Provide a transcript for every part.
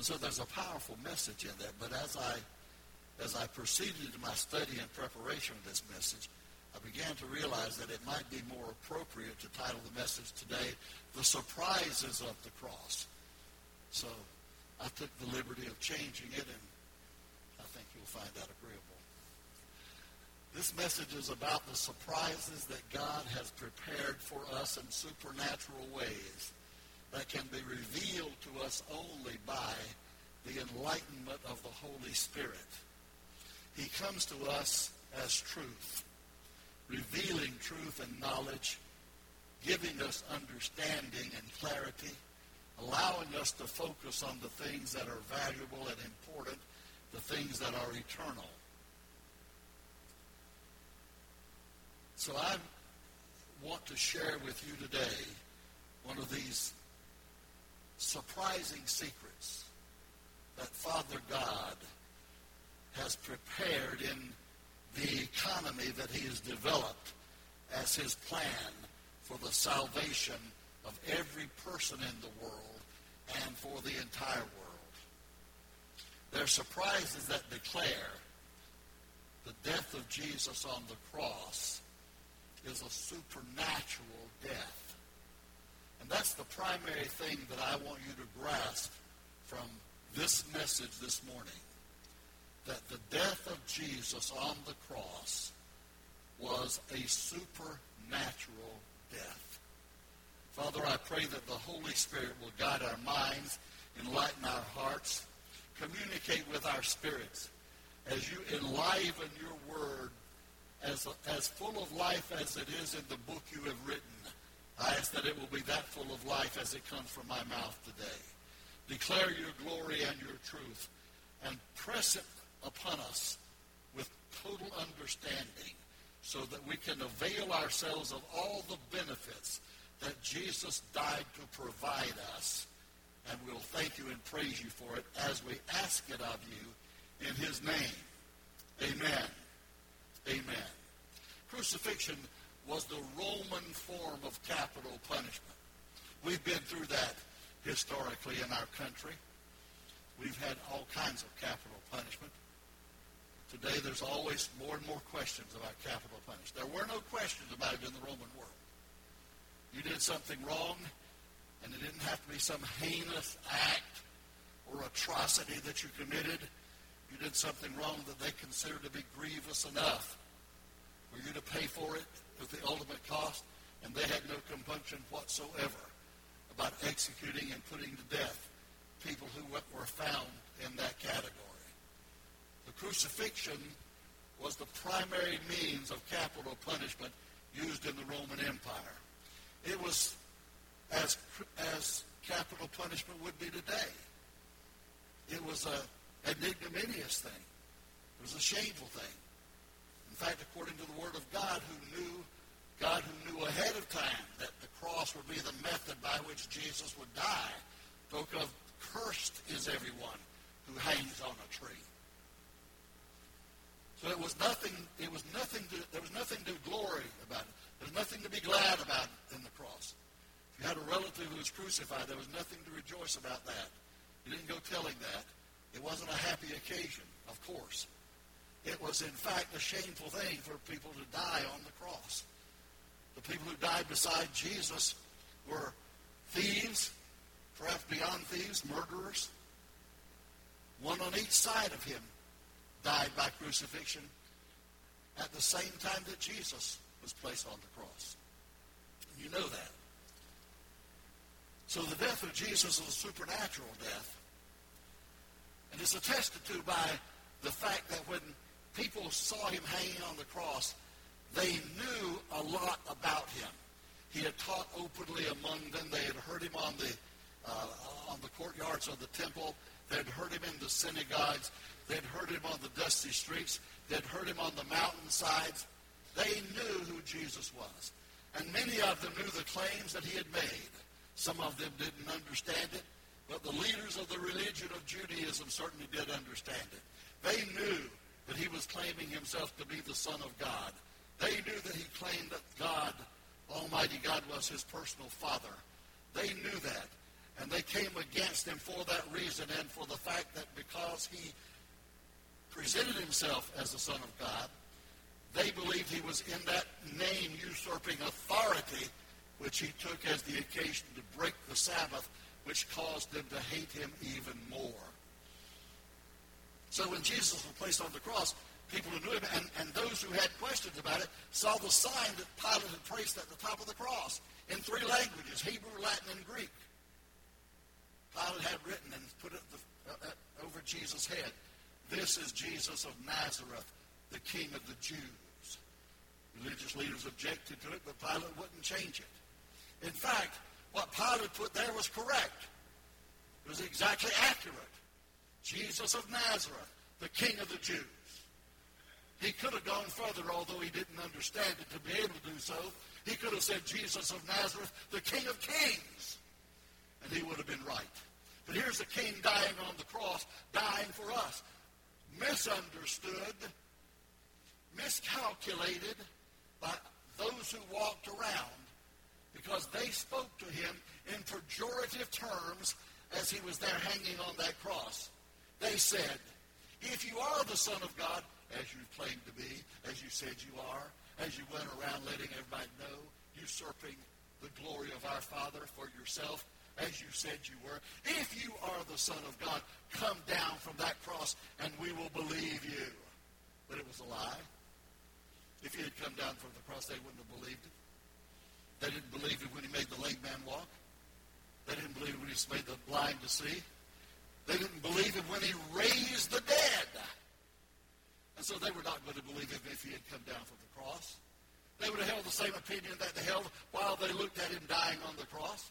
And so there's a powerful message in that. But as I as I proceeded in my study and preparation of this message, I began to realize that it might be more appropriate to title the message today, The Surprises of the Cross. So I took the liberty of changing it, and I think you'll find that agreeable. This message is about the surprises that God has prepared for us in supernatural ways that can be revealed to us only by the enlightenment of the Holy Spirit. He comes to us as truth, revealing truth and knowledge, giving us understanding and clarity, allowing us to focus on the things that are valuable and important, the things that are eternal. So I want to share with you today one of these surprising secrets that Father God has prepared in the economy that he has developed as his plan for the salvation of every person in the world and for the entire world. There are surprises that declare the death of Jesus on the cross is a supernatural death. And that's the primary thing that I want you to grasp from this message this morning that the death of Jesus on the cross was a supernatural death. Father, I pray that the Holy Spirit will guide our minds, enlighten our hearts, communicate with our spirits as you enliven your word as, as full of life as it is in the book you have written. I ask that it will be that full of life as it comes from my mouth today. Declare your glory and your truth and press it upon us with total understanding so that we can avail ourselves of all the benefits that Jesus died to provide us. And we'll thank you and praise you for it as we ask it of you in his name. Amen. Amen. Crucifixion was the Roman form of capital punishment. We've been through that historically in our country. We've had all kinds of capital punishment. Today, there's always more and more questions about capital punishment. There were no questions about it in the Roman world. You did something wrong, and it didn't have to be some heinous act or atrocity that you committed. You did something wrong that they considered to be grievous enough for you to pay for it with the ultimate cost, and they had no compunction whatsoever about executing and putting to death people who were found in that category. The crucifixion was the primary means of capital punishment used in the Roman Empire. It was as, as capital punishment would be today. It was a, an ignominious thing. It was a shameful thing. In fact, according to the Word of God, who knew God who knew ahead of time that the cross would be the method by which Jesus would die, spoke of cursed is everyone who hangs on a tree. So it was nothing, it was nothing to, there was nothing to glory about it. There was nothing to be glad about in the cross. If you had a relative who was crucified, there was nothing to rejoice about that. You didn't go telling that. It wasn't a happy occasion, of course. It was, in fact, a shameful thing for people to die on the cross. The people who died beside Jesus were thieves, perhaps beyond thieves, murderers, one on each side of him died by crucifixion at the same time that Jesus was placed on the cross. You know that. So the death of Jesus is a supernatural death. And it's attested to by the fact that when people saw him hanging on the cross, they knew a lot about him. He had taught openly among them. They had heard him on the uh, on the courtyards of the temple. They had heard him in the synagogues. They had heard him on the dusty streets. They had heard him on the mountainsides. They knew who Jesus was. And many of them knew the claims that he had made. Some of them didn't understand it, but the leaders of the religion of Judaism certainly did understand it. They knew that he was claiming himself to be the Son of God. They knew that he claimed that God, Almighty God, was his personal Father. They knew that. And they came against him for that reason and for the fact that because he presented himself as the Son of God, they believed he was in that name usurping authority, which he took as the occasion to break the Sabbath, which caused them to hate him even more. So when Jesus was placed on the cross, people who knew him and, and those who had questions about it saw the sign that Pilate had traced at the top of the cross in three languages, Hebrew, Latin, and Greek. Pilate had written and put it the, uh, uh, over Jesus' head, this is Jesus of Nazareth, the King of the Jews. Religious leaders objected to it, but Pilate wouldn't change it. In fact, what Pilate put there was correct. It was exactly accurate. Jesus of Nazareth, the King of the Jews. He could have gone further, although he didn't understand it to be able to do so. He could have said, Jesus of Nazareth, the King of Kings. And he would have been right. But here's the King dying on the cross, dying for us. Misunderstood, miscalculated by those who walked around because they spoke to him in pejorative terms as he was there hanging on that cross. They said, if you are the Son of God, as you claim to be, as you said you are, as you went around letting everybody know, usurping the glory of our Father for yourself, as you said you were. If you are the Son of God, come down from that cross and we will believe you. But it was a lie. If he had come down from the cross, they wouldn't have believed it. They didn't believe it when he made the lame man walk. They didn't believe it when he made the blind to see. They didn't believe him when he raised the dead. And so they were not going to believe him if he had come down from the cross. They would have held the same opinion that they held while they looked at him dying on the cross.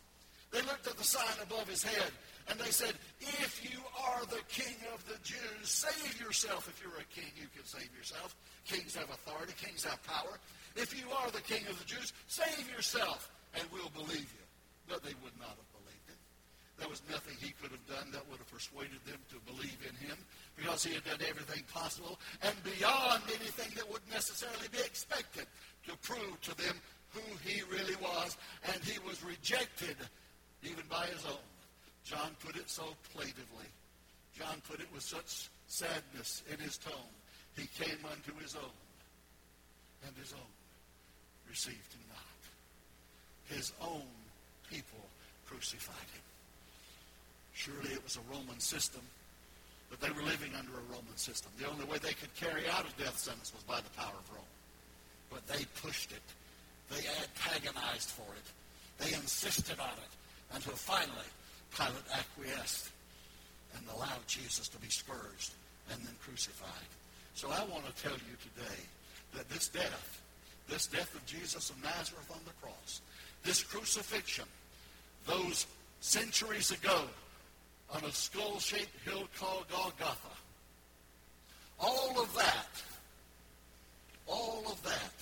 They looked at the sign above his head and they said, If you are the king of the Jews, save yourself. If you're a king, you can save yourself. Kings have authority, kings have power. If you are the king of the Jews, save yourself and we'll believe you. But they would not have was nothing he could have done that would have persuaded them to believe in him because he had done everything possible and beyond anything that would necessarily be expected to prove to them who he really was. And he was rejected even by his own. John put it so plaintively. John put it with such sadness in his tone. He came unto his own, and his own received him not. His own people crucified him. Surely it was a Roman system, but they were living under a Roman system. The only way they could carry out a death sentence was by the power of Rome. But they pushed it. They antagonized for it. They insisted on it until finally Pilate acquiesced and allowed Jesus to be scourged and then crucified. So I want to tell you today that this death, this death of Jesus of Nazareth on the cross, this crucifixion, those centuries ago, on a skull-shaped hill called Golgotha. All of that, all of that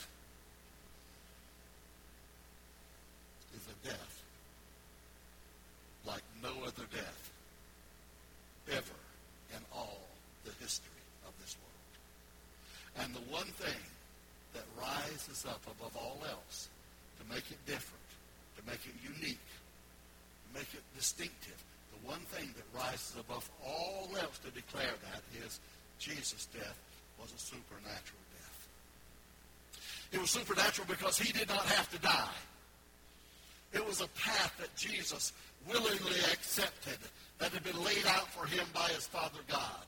is a death like no other death ever in all the history of this world. And the one thing that rises up above all else to make it different, to make it unique, to make it distinctive, the one thing that rises above all else to declare that is Jesus' death was a supernatural death. It was supernatural because he did not have to die. It was a path that Jesus willingly accepted that had been laid out for him by his Father God.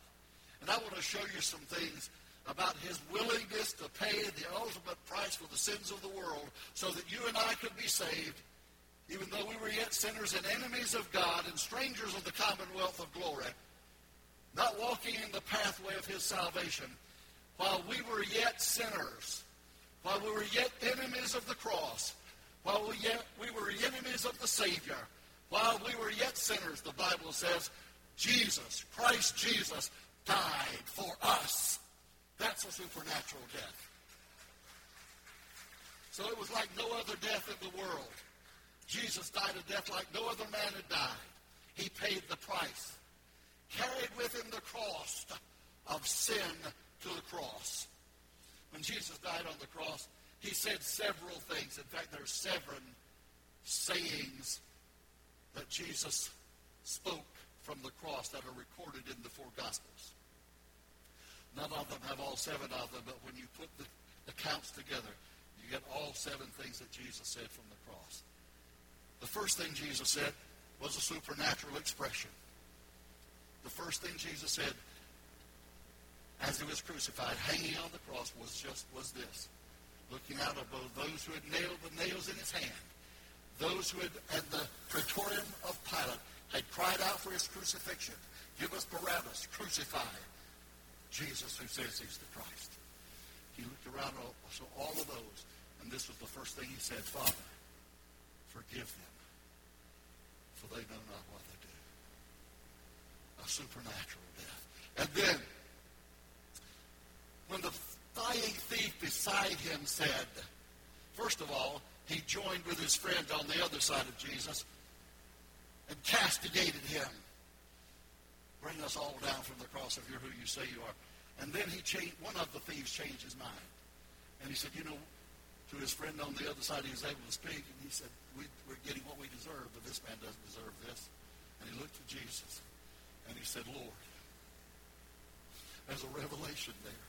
And I want to show you some things about his willingness to pay the ultimate price for the sins of the world so that you and I could be saved even though we were yet sinners and enemies of God and strangers of the commonwealth of glory, not walking in the pathway of his salvation, while we were yet sinners, while we were yet enemies of the cross, while we, yet, we were enemies of the Savior, while we were yet sinners, the Bible says, Jesus, Christ Jesus, died for us. That's a supernatural death. So it was like no other death in the world. Jesus died a death like no other man had died. He paid the price. Carried with him the cross of sin to the cross. When Jesus died on the cross, he said several things. In fact, there are seven sayings that Jesus spoke from the cross that are recorded in the four Gospels. None of them have all seven of them, but when you put the accounts together, you get all seven things that Jesus said from the cross. The first thing Jesus said was a supernatural expression. The first thing Jesus said as he was crucified, hanging on the cross, was just was this. Looking out above those who had nailed the nails in his hand, those who had at the praetorium of Pilate had cried out for his crucifixion. Give us Barabbas, crucify Jesus who says he's the Christ. He looked around, so all of those, and this was the first thing he said, Father, forgive them, for they know not what they do. A supernatural death. And then, when the dying thief beside him said, first of all, he joined with his friend on the other side of Jesus and castigated him. Bring us all down from the cross if you're who you say you are. And then he changed, one of the thieves changed his mind. And he said, you know, to his friend on the other side, he was able to speak. And he said, we, we're getting what we deserve, but this man doesn't deserve this. And he looked to Jesus. And he said, Lord, there's a revelation there.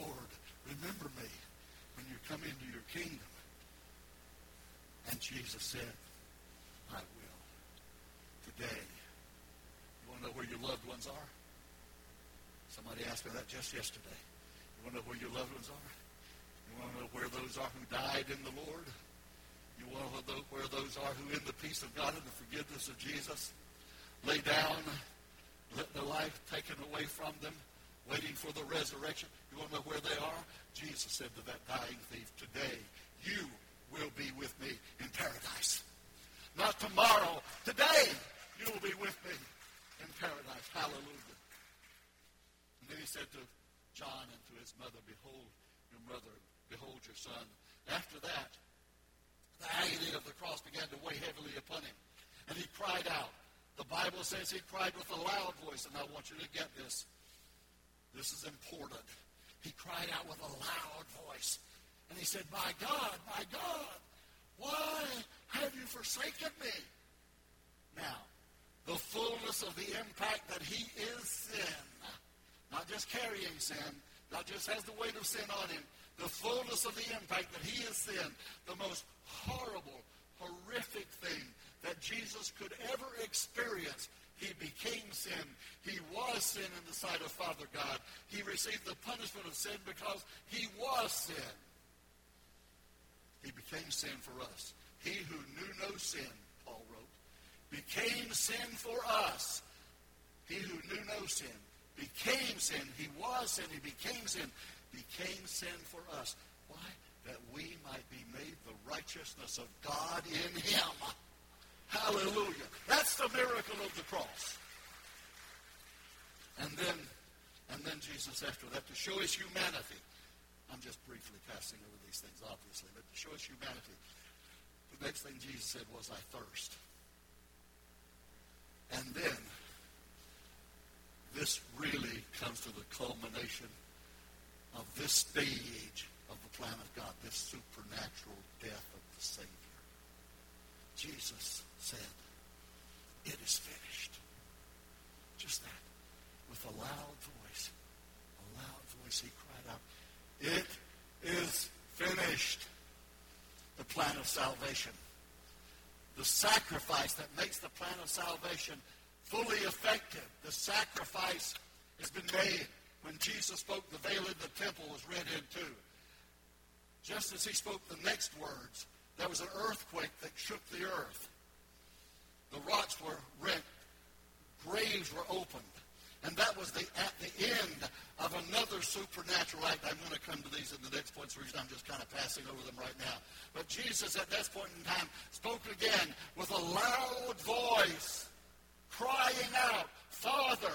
Lord, remember me when you come into your kingdom. And Jesus said, I will. Today, you want to know where your loved ones are? Somebody asked me that just yesterday. You want to know where your loved ones are? You want to know where those are who died in the Lord? You want to know where those are who in the peace of God and the forgiveness of Jesus lay down, let their life taken away from them, waiting for the resurrection? You want to know where they are? Jesus said to that dying thief, today you will be with me in paradise. Not tomorrow, today you will be with me in paradise. Hallelujah. And then he said to John and to his mother, Behold your mother, behold your son. After that, the agony of the cross began to weigh heavily upon him. And he cried out. The Bible says he cried with a loud voice, and I want you to get this. This is important. He cried out with a loud voice. And he said, My God, my God, why have you forsaken me? Now, the fullness of the impact that he is sin not just carrying sin, not just has the weight of sin on him, the fullness of the impact that he has sin, the most horrible, horrific thing that Jesus could ever experience. He became sin. He was sin in the sight of Father God. He received the punishment of sin because he was sin. He became sin for us. He who knew no sin, Paul wrote, became sin for us. He who knew no sin became sin. He was sin. He became sin. Became sin for us. Why? That we might be made the righteousness of God in him. Hallelujah. That's the miracle of the cross. And then, and then Jesus, after that, to show his humanity. I'm just briefly passing over these things, obviously, but to show his humanity. The next thing Jesus said was, I thirst. And then this really comes to the culmination of this stage of the plan of God, this supernatural death of the Savior. Jesus said, It is finished. Just that. With a loud voice, a loud voice, he cried out, It is finished. The plan of salvation. The sacrifice that makes the plan of salvation fully effective. The sacrifice has been made. When Jesus spoke, the veil in the temple was rent in two. Just as he spoke the next words, there was an earthquake that shook the earth. The rocks were rent. Graves were opened. And that was the, at the end of another supernatural act. I'm going to come to these in the next points. So reason I'm just kind of passing over them right now. But Jesus at that point in time spoke again with a loud voice crying out, Father,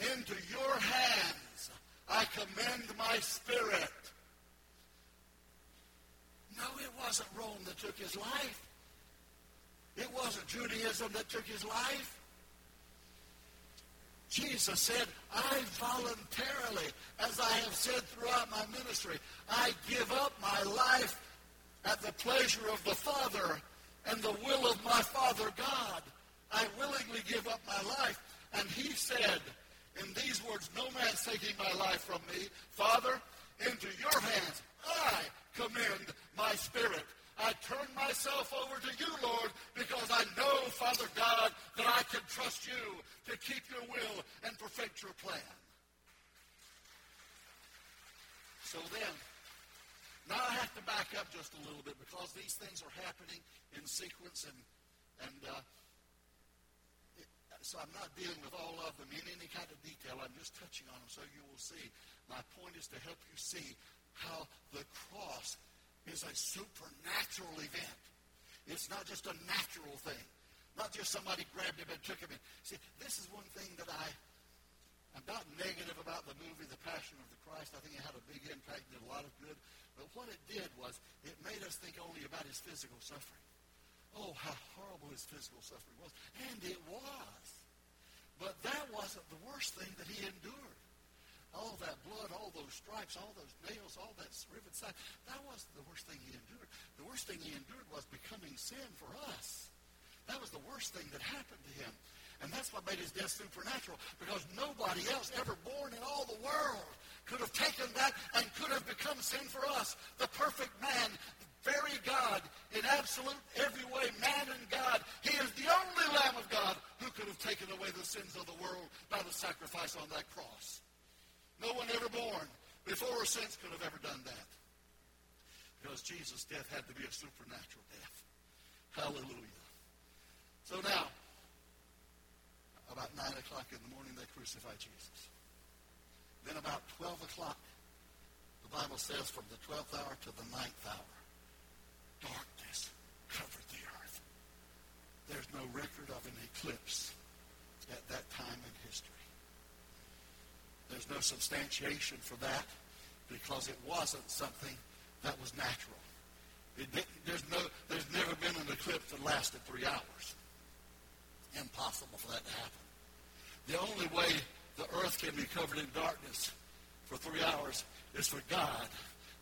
into your hands I commend my spirit. No, it wasn't Rome that took his life. It wasn't Judaism that took his life. Jesus said, I voluntarily, as I have said throughout my ministry, I give up my life at the pleasure of the Father and the will of my Father God. I willingly give up my life. And he said, in these words, No man's taking my life from me. Father, into your hands I commend my spirit. I turn myself over to you, Lord, because I know, Father God, that I can trust you to keep your will and perfect your plan. So then, now I have to back up just a little bit because these things are happening in sequence and and uh, so I'm not dealing with all of them in any kind of detail. I'm just touching on them so you will see. My point is to help you see how the cross is a supernatural event. It's not just a natural thing. Not just somebody grabbed him and took him in. See, this is one thing that I, I'm not negative about the movie The Passion of the Christ. I think it had a big impact, did a lot of good. But what it did was it made us think only about his physical suffering. Oh, how horrible his physical suffering was. And it was. But that wasn't the worst thing that he endured all that blood, all those stripes, all those nails, all that rivet side. That wasn't the worst thing he endured. The worst thing he endured was becoming sin for us. That was the worst thing that happened to him. And that's what made his death supernatural, because nobody else ever born in all the world could have taken that and could have become sin for us. The perfect man, the very God, in absolute every way, man and God. He is taken away the sins of the world by the sacrifice on that cross. No one ever born before or since could have ever done that. Because Jesus' death had to be a supernatural death. Hallelujah. So now, about 9 o'clock in the morning, they crucify Jesus. Then about 12 o'clock, the Bible says from the 12th hour to the 9th hour, darkness covered the earth. There's no record of an eclipse at that time in history. There's no substantiation for that because it wasn't something that was natural. there's, no, there's never been an eclipse that lasted three hours. Impossible for that to happen. The only way the earth can be covered in darkness for three hours is for God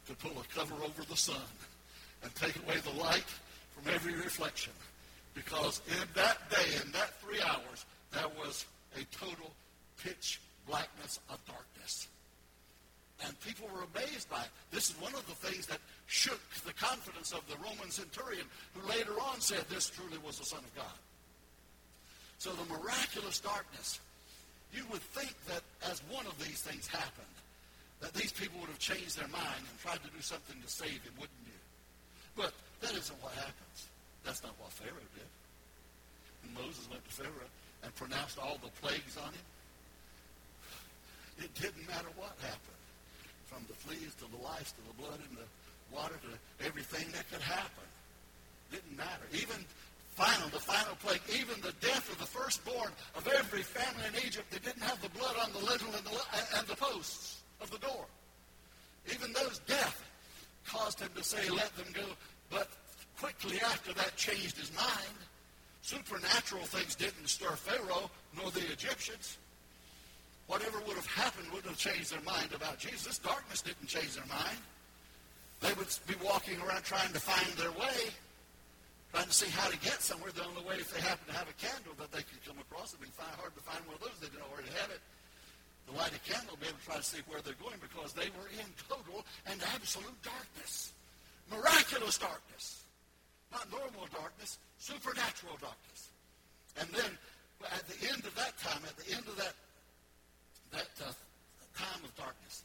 to pull a cover over the sun and take away the light from every reflection. Because in that day, in that three hours, there was a total pitch of darkness. And people were amazed by it. This is one of the things that shook the confidence of the Roman centurion, who later on said this truly was the Son of God. So the miraculous darkness, you would think that as one of these things happened, that these people would have changed their mind and tried to do something to save him, wouldn't you? But that isn't what happens. That's not what Pharaoh did. And Moses went to Pharaoh and pronounced all the plagues on him. It didn't matter what happened, from the fleas to the lice to the blood in the water to everything that could happen. Didn't matter. Even final, the final plague, even the death of the firstborn of every family in Egypt that didn't have the blood on the lintel and the, and the posts of the door. Even those death caused him to say, let them go. But quickly after that changed his mind. Supernatural things didn't stir Pharaoh nor the Egyptians. Whatever would have happened wouldn't have changed their mind about Jesus. Darkness didn't change their mind. They would be walking around trying to find their way, trying to see how to get somewhere. The only way, if they happened to have a candle that they could come across, it'd be hard to find one of those. They didn't already have it. The light of candle be able to try to see where they're going because they were in total and absolute darkness. Miraculous darkness. Not normal darkness, supernatural darkness. And then at the end of that time, at the end of that that uh, time of darkness,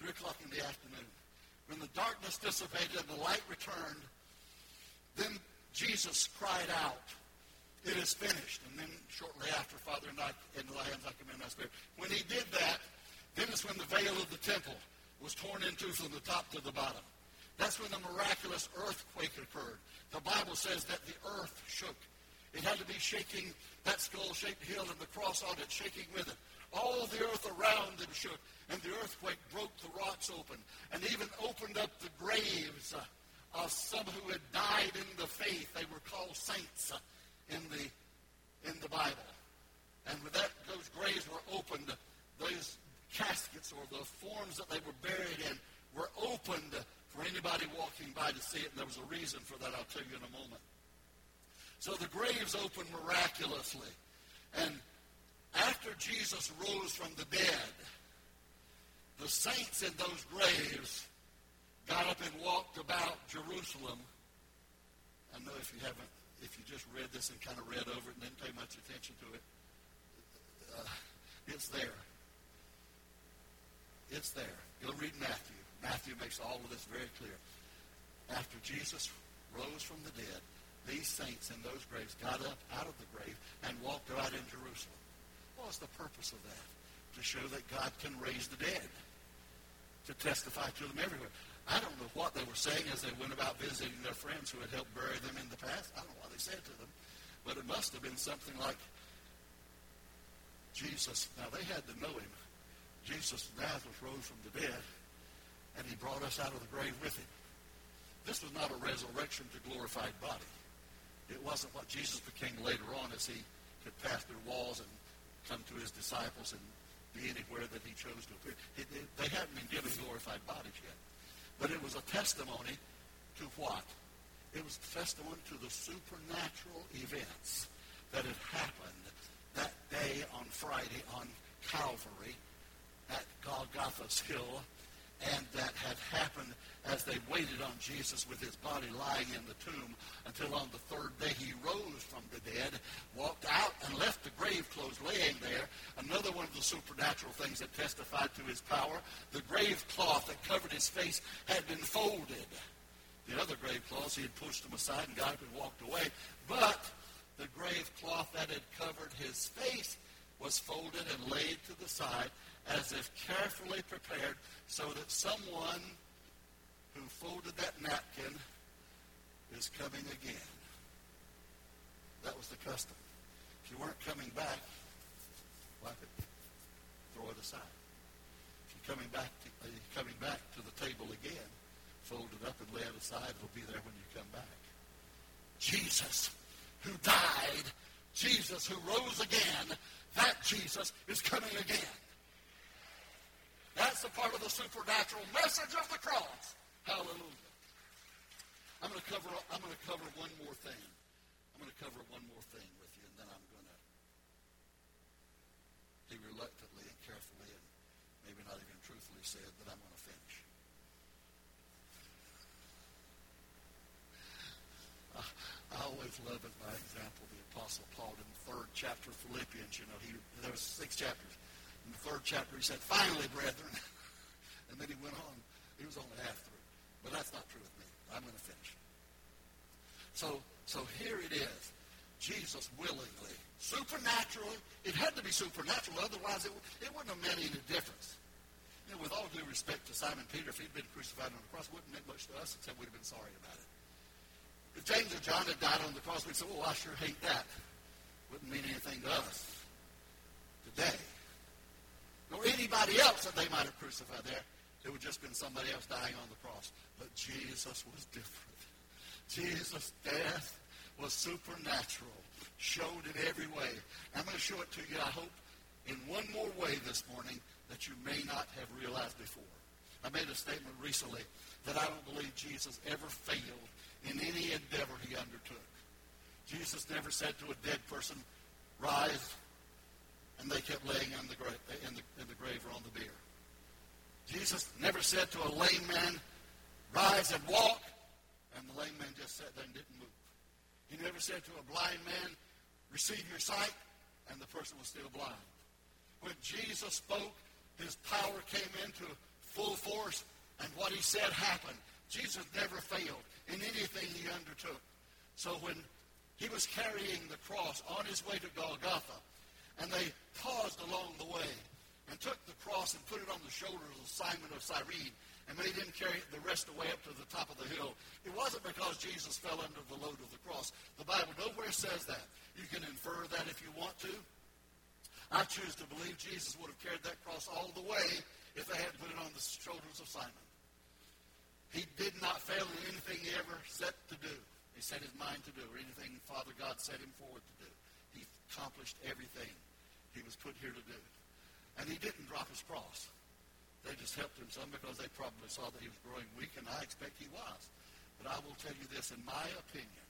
3 o'clock in the afternoon. When the darkness dissipated and the light returned, then Jesus cried out, It is finished. And then shortly after, Father, and I, in thy hands I commend my spirit. When he did that, then is when the veil of the temple was torn into from the top to the bottom. That's when the miraculous earthquake occurred. The Bible says that the earth shook. It had to be shaking that skull-shaped hill and the cross on it, shaking with it. All the earth around them shook, and the earthquake broke the rocks open and even opened up the graves uh, of some who had died in the faith. They were called saints uh, in the in the Bible. And with that, those graves were opened. Those caskets or the forms that they were buried in were opened for anybody walking by to see it. And there was a reason for that. I'll tell you in a moment. So the graves opened miraculously. And after Jesus rose from the dead, the saints in those graves got up and walked about Jerusalem. I know if you haven't, if you just read this and kind of read over it and didn't pay much attention to it, uh, it's there. It's there. Go read Matthew. Matthew makes all of this very clear. After Jesus rose from the dead, these saints in those graves got up out of the grave and walked about in Jerusalem. What was the purpose of that? To show that God can raise the dead. To testify to them everywhere. I don't know what they were saying as they went about visiting their friends who had helped bury them in the past. I don't know what they said to them. But it must have been something like, Jesus, now they had to know him. Jesus of Nazareth rose from the dead, and he brought us out of the grave with him. This was not a resurrection to glorified body. It wasn't what Jesus became later on as he could pass through walls and come to his disciples and be anywhere that he chose to appear. They hadn't been given glorified bodies yet. But it was a testimony to what? It was a testimony to the supernatural events that had happened that day on Friday on Calvary at Golgotha's Hill and that had happened as they waited on Jesus with his body lying in the tomb until on the third day he rose from the dead, walked out and left the grave clothes laying there. Another one of the supernatural things that testified to his power, the grave cloth that covered his face had been folded. The other grave cloths, he had pushed them aside and got up and walked away. But the grave cloth that had covered his face was folded and laid to the side as if carefully prepared so that someone who folded that napkin is coming again. That was the custom. If you weren't coming back, wipe it, throw it aside. If you're coming back, to, uh, you're coming back to the table again, fold it up and lay it aside. It'll be there when you come back. Jesus, who died, Jesus, who rose again, that Jesus is coming again. That's a part of the supernatural message of the cross. Hallelujah. I'm going to cover. I'm going to cover one more thing. I'm going to cover one more thing with you, and then I'm going to he reluctantly and carefully, and maybe not even truthfully said that I'm going to finish. I, I always love it by example the Apostle Paul in the third chapter of Philippians. You know, he there was six chapters in the third chapter, he said, finally, brethren. and then he went on. He was only half through. But that's not true with me. I'm going to finish. So, so here it is. Jesus willingly, supernaturally, it had to be supernatural, otherwise it, it wouldn't have made any difference. You know, with all due respect to Simon Peter, if he'd been crucified on the cross, it wouldn't make much to us except we'd have been sorry about it. If James or John had died on the cross, we'd say, oh, I sure hate that. Wouldn't mean anything to us today nor anybody else that they might have crucified there. It would just been somebody else dying on the cross. But Jesus was different. Jesus' death was supernatural, showed in every way. I'm going to show it to you, I hope, in one more way this morning that you may not have realized before. I made a statement recently that I don't believe Jesus ever failed in any endeavor he undertook. Jesus never said to a dead person, rise, and they kept laying in the, grave, in, the, in the grave or on the bier. Jesus never said to a lame man, rise and walk, and the lame man just sat there and didn't move. He never said to a blind man, receive your sight, and the person was still blind. When Jesus spoke, his power came into full force, and what he said happened. Jesus never failed in anything he undertook. So when he was carrying the cross on his way to Golgotha, and they paused along the way and took the cross and put it on the shoulders of Simon of Cyrene and made him carry the rest of the way up to the top of the hill. It wasn't because Jesus fell under the load of the cross. The Bible nowhere says that. You can infer that if you want to. I choose to believe Jesus would have carried that cross all the way if they hadn't put it on the shoulders of Simon. He did not fail in anything he ever set to do. He set his mind to do, or anything Father God set him forward to do. He accomplished everything he was put here to do. And he didn't drop his cross. They just helped him some because they probably saw that he was growing weak, and I expect he was. But I will tell you this, in my opinion,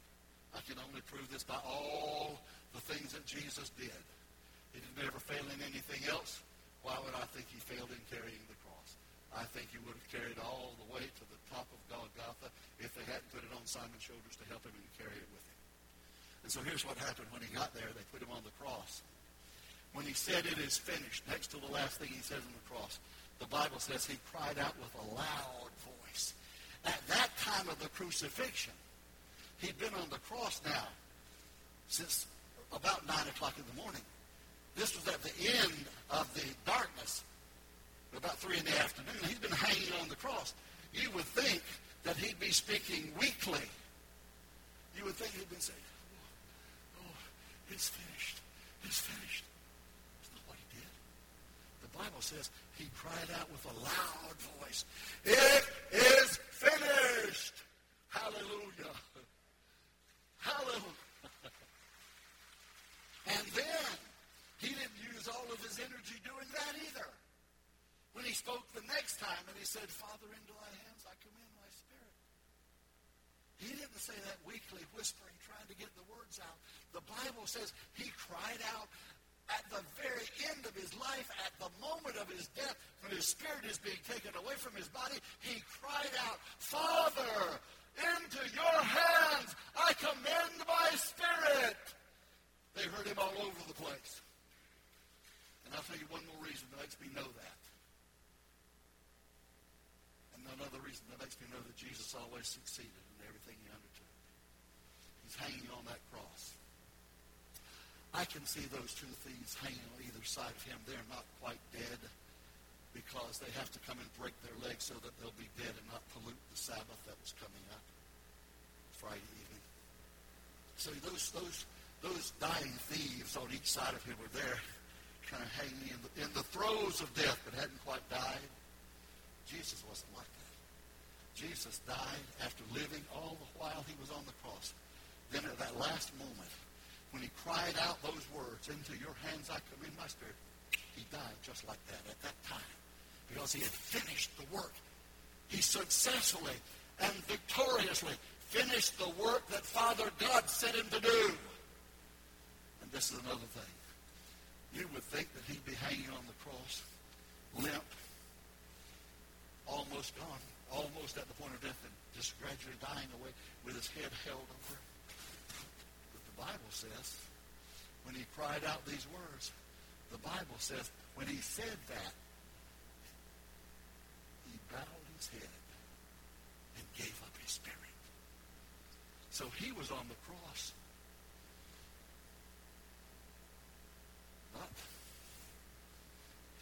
I can only prove this by all the things that Jesus did. He did never fail in anything else. Why would I think he failed in carrying the cross? I think he would have carried all the way to the top of Golgotha if they hadn't put it on Simon's shoulders to help him and carry it with him. And so here's what happened when he got there. They put him on the cross. When he said it is finished, next to the last thing he says on the cross, the Bible says he cried out with a loud voice. At that time of the crucifixion, he'd been on the cross now since about 9 o'clock in the morning. This was at the end of the darkness, about 3 in the afternoon. He's been hanging on the cross. You would think that he'd be speaking weakly. You would think he'd been saying, oh, oh it's finished. It's finished. That's not what he did. The Bible says he cried out with a loud voice, It is finished. Hallelujah. Hallelujah. And then he didn't use all of his energy doing that either. When he spoke the next time and he said, Father, into thy hands I commend my spirit. He didn't say that weakly, whispering, trying to get the words out. The Bible says he cried out at the very end of his life, at the moment of his death, when his spirit is being taken away from his body, he cried out, Father, into your hands I commend my spirit. They heard him all over the place. And I'll tell you one more reason that makes me know that. And another reason that makes me know that Jesus always succeeded in everything he undertook. He's hanging on that cross. I can see those two thieves hanging on either side of him. They're not quite dead because they have to come and break their legs so that they'll be dead and not pollute the Sabbath that was coming up Friday evening. So those those those dying thieves on each side of him were there, kind of hanging in the, in the throes of death, but hadn't quite died. Jesus wasn't like that. Jesus died after living all the while he was on the cross. Then at that last moment, when he cried out those words, into your hands I commend my spirit, he died just like that at that time because he had finished the work. He successfully and victoriously finished the work that Father God sent him to do. And this is another thing. You would think that he'd be hanging on the cross, limp, almost gone, almost at the point of death, and just gradually dying away with his head held over. Bible says, when he cried out these words, the Bible says, when he said that, he bowed his head and gave up his spirit. So he was on the cross Not.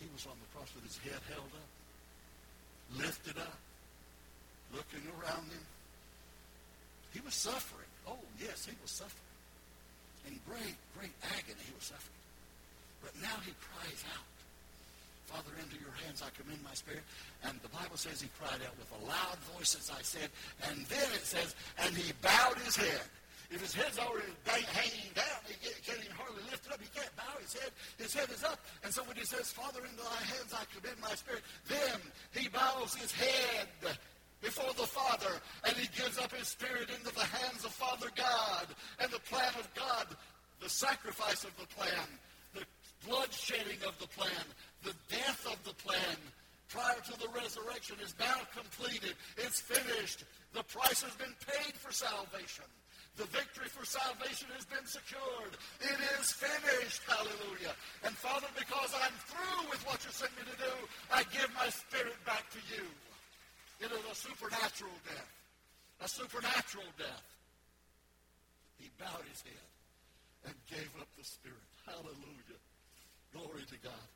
He was on the cross with his head held up, lifted up, looking around him. He was suffering. Oh, yes, he was suffering. In great, great agony, he was suffering. But now he cries out, Father, into your hands I commend my spirit. And the Bible says he cried out with a loud voice, as I said. And then it says, and he bowed his head. If his head's already hanging down, he can't even hardly lift it up. He can't bow his head. His head is up. And so when he says, Father, into thy hands I commend my spirit, then he bows his head before the Father, and he gives up his spirit into the hands of Father God and the plan of God, the sacrifice of the plan, the blood shedding of the plan, the death of the plan prior to the resurrection is now completed. It's finished. The price has been paid for salvation. The victory for salvation has been secured. It is finished. Hallelujah. And Father, because I'm through with what you sent me to do, I give my spirit back to you. It is a supernatural death. A supernatural death. He bowed his head and gave up the spirit. Hallelujah. Glory to God.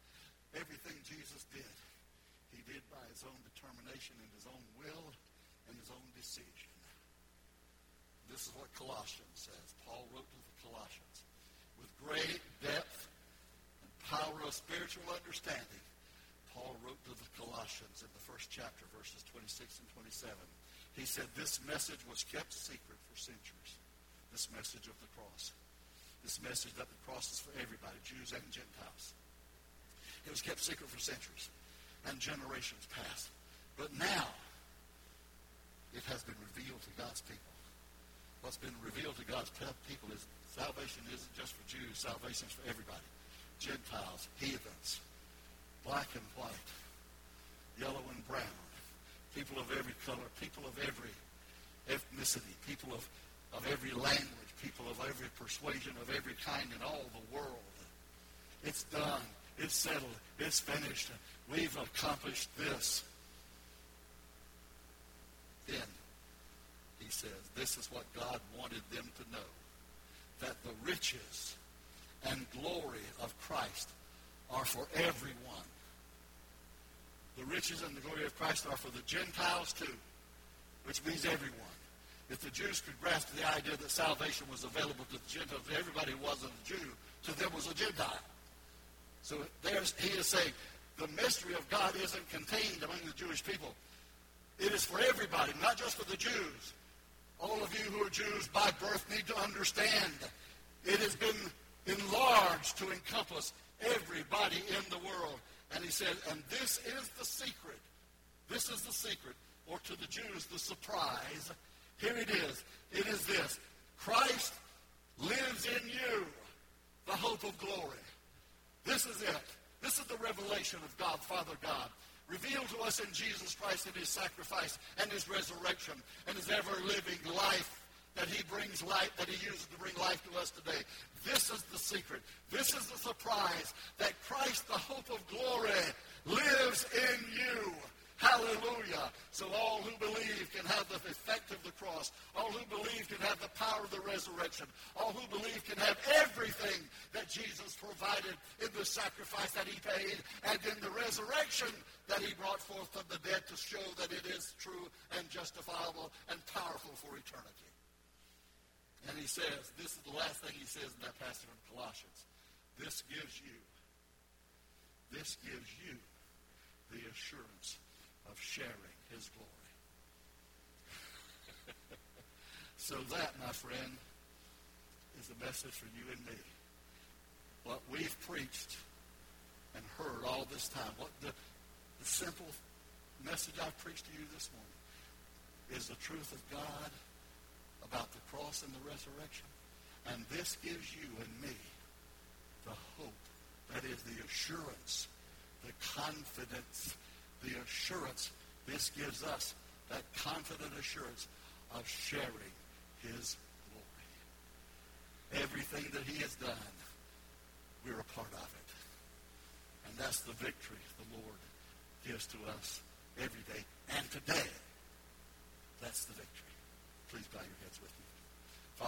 Everything Jesus did, he did by his own determination and his own will and his own decision. This is what Colossians says. Paul wrote to the Colossians. With great depth and power of spiritual understanding, Paul wrote to the Colossians in the first chapter, verses 26 and 27. He said, This message was kept secret for centuries. This message of the cross. This message that the cross is for everybody, Jews and Gentiles. It was kept secret for centuries and generations past. But now, it has been revealed to God's people. what's been revealed to God's people is salvation isn't just for Jews. Salvation is for everybody. Gentiles, heathens, black and white, yellow and brown, people of every color, people of every ethnicity, people of, of every language, people of every persuasion, of every kind in all the world. It's done. It's settled. It's finished. We've accomplished this. Then, he says, this is what God wanted them to know. That the riches and glory of Christ are for everyone. The riches and the glory of Christ are for the Gentiles too, which means everyone. If the Jews could grasp the idea that salvation was available to the Gentiles, everybody wasn't a Jew, to them was a Gentile. So there's, he is saying the mystery of God isn't contained among the Jewish people. It is for everybody, not just for the Jews. All of you who are Jews by birth need to understand it has been enlarged to encompass everybody in the world. And he said, and this is the secret. This is the secret, or to the Jews, the surprise. Here it is. It is this. Christ lives in you, the hope of glory. This is it. This is the revelation of God, Father God, revealed to us in Jesus Christ in his sacrifice and his resurrection and his ever-living life that he brings life, that he uses to bring life to us today. This is the secret. This is the surprise that Christ, the hope of glory, lives in you. Hallelujah. So all who believe can have the effect of the cross. All who believe can have the power of the resurrection. All who believe can have everything that Jesus provided in the sacrifice that he paid and in the resurrection that he brought forth from the dead to show that it is true and justifiable and powerful for eternity. And he says, this is the last thing he says in that passage from Colossians. This gives you, this gives you the assurance of sharing his glory. so that, my friend, is a message for you and me. What we've preached and heard all this time, what the, the simple message I've preached to you this morning is the truth of God about the cross and the resurrection. And this gives you and me the hope, that is the assurance, the confidence the assurance this gives us, that confident assurance of sharing his glory. Everything that he has done, we're a part of it. And that's the victory the Lord gives to us every day. And today, that's the victory. Please bow your heads with me.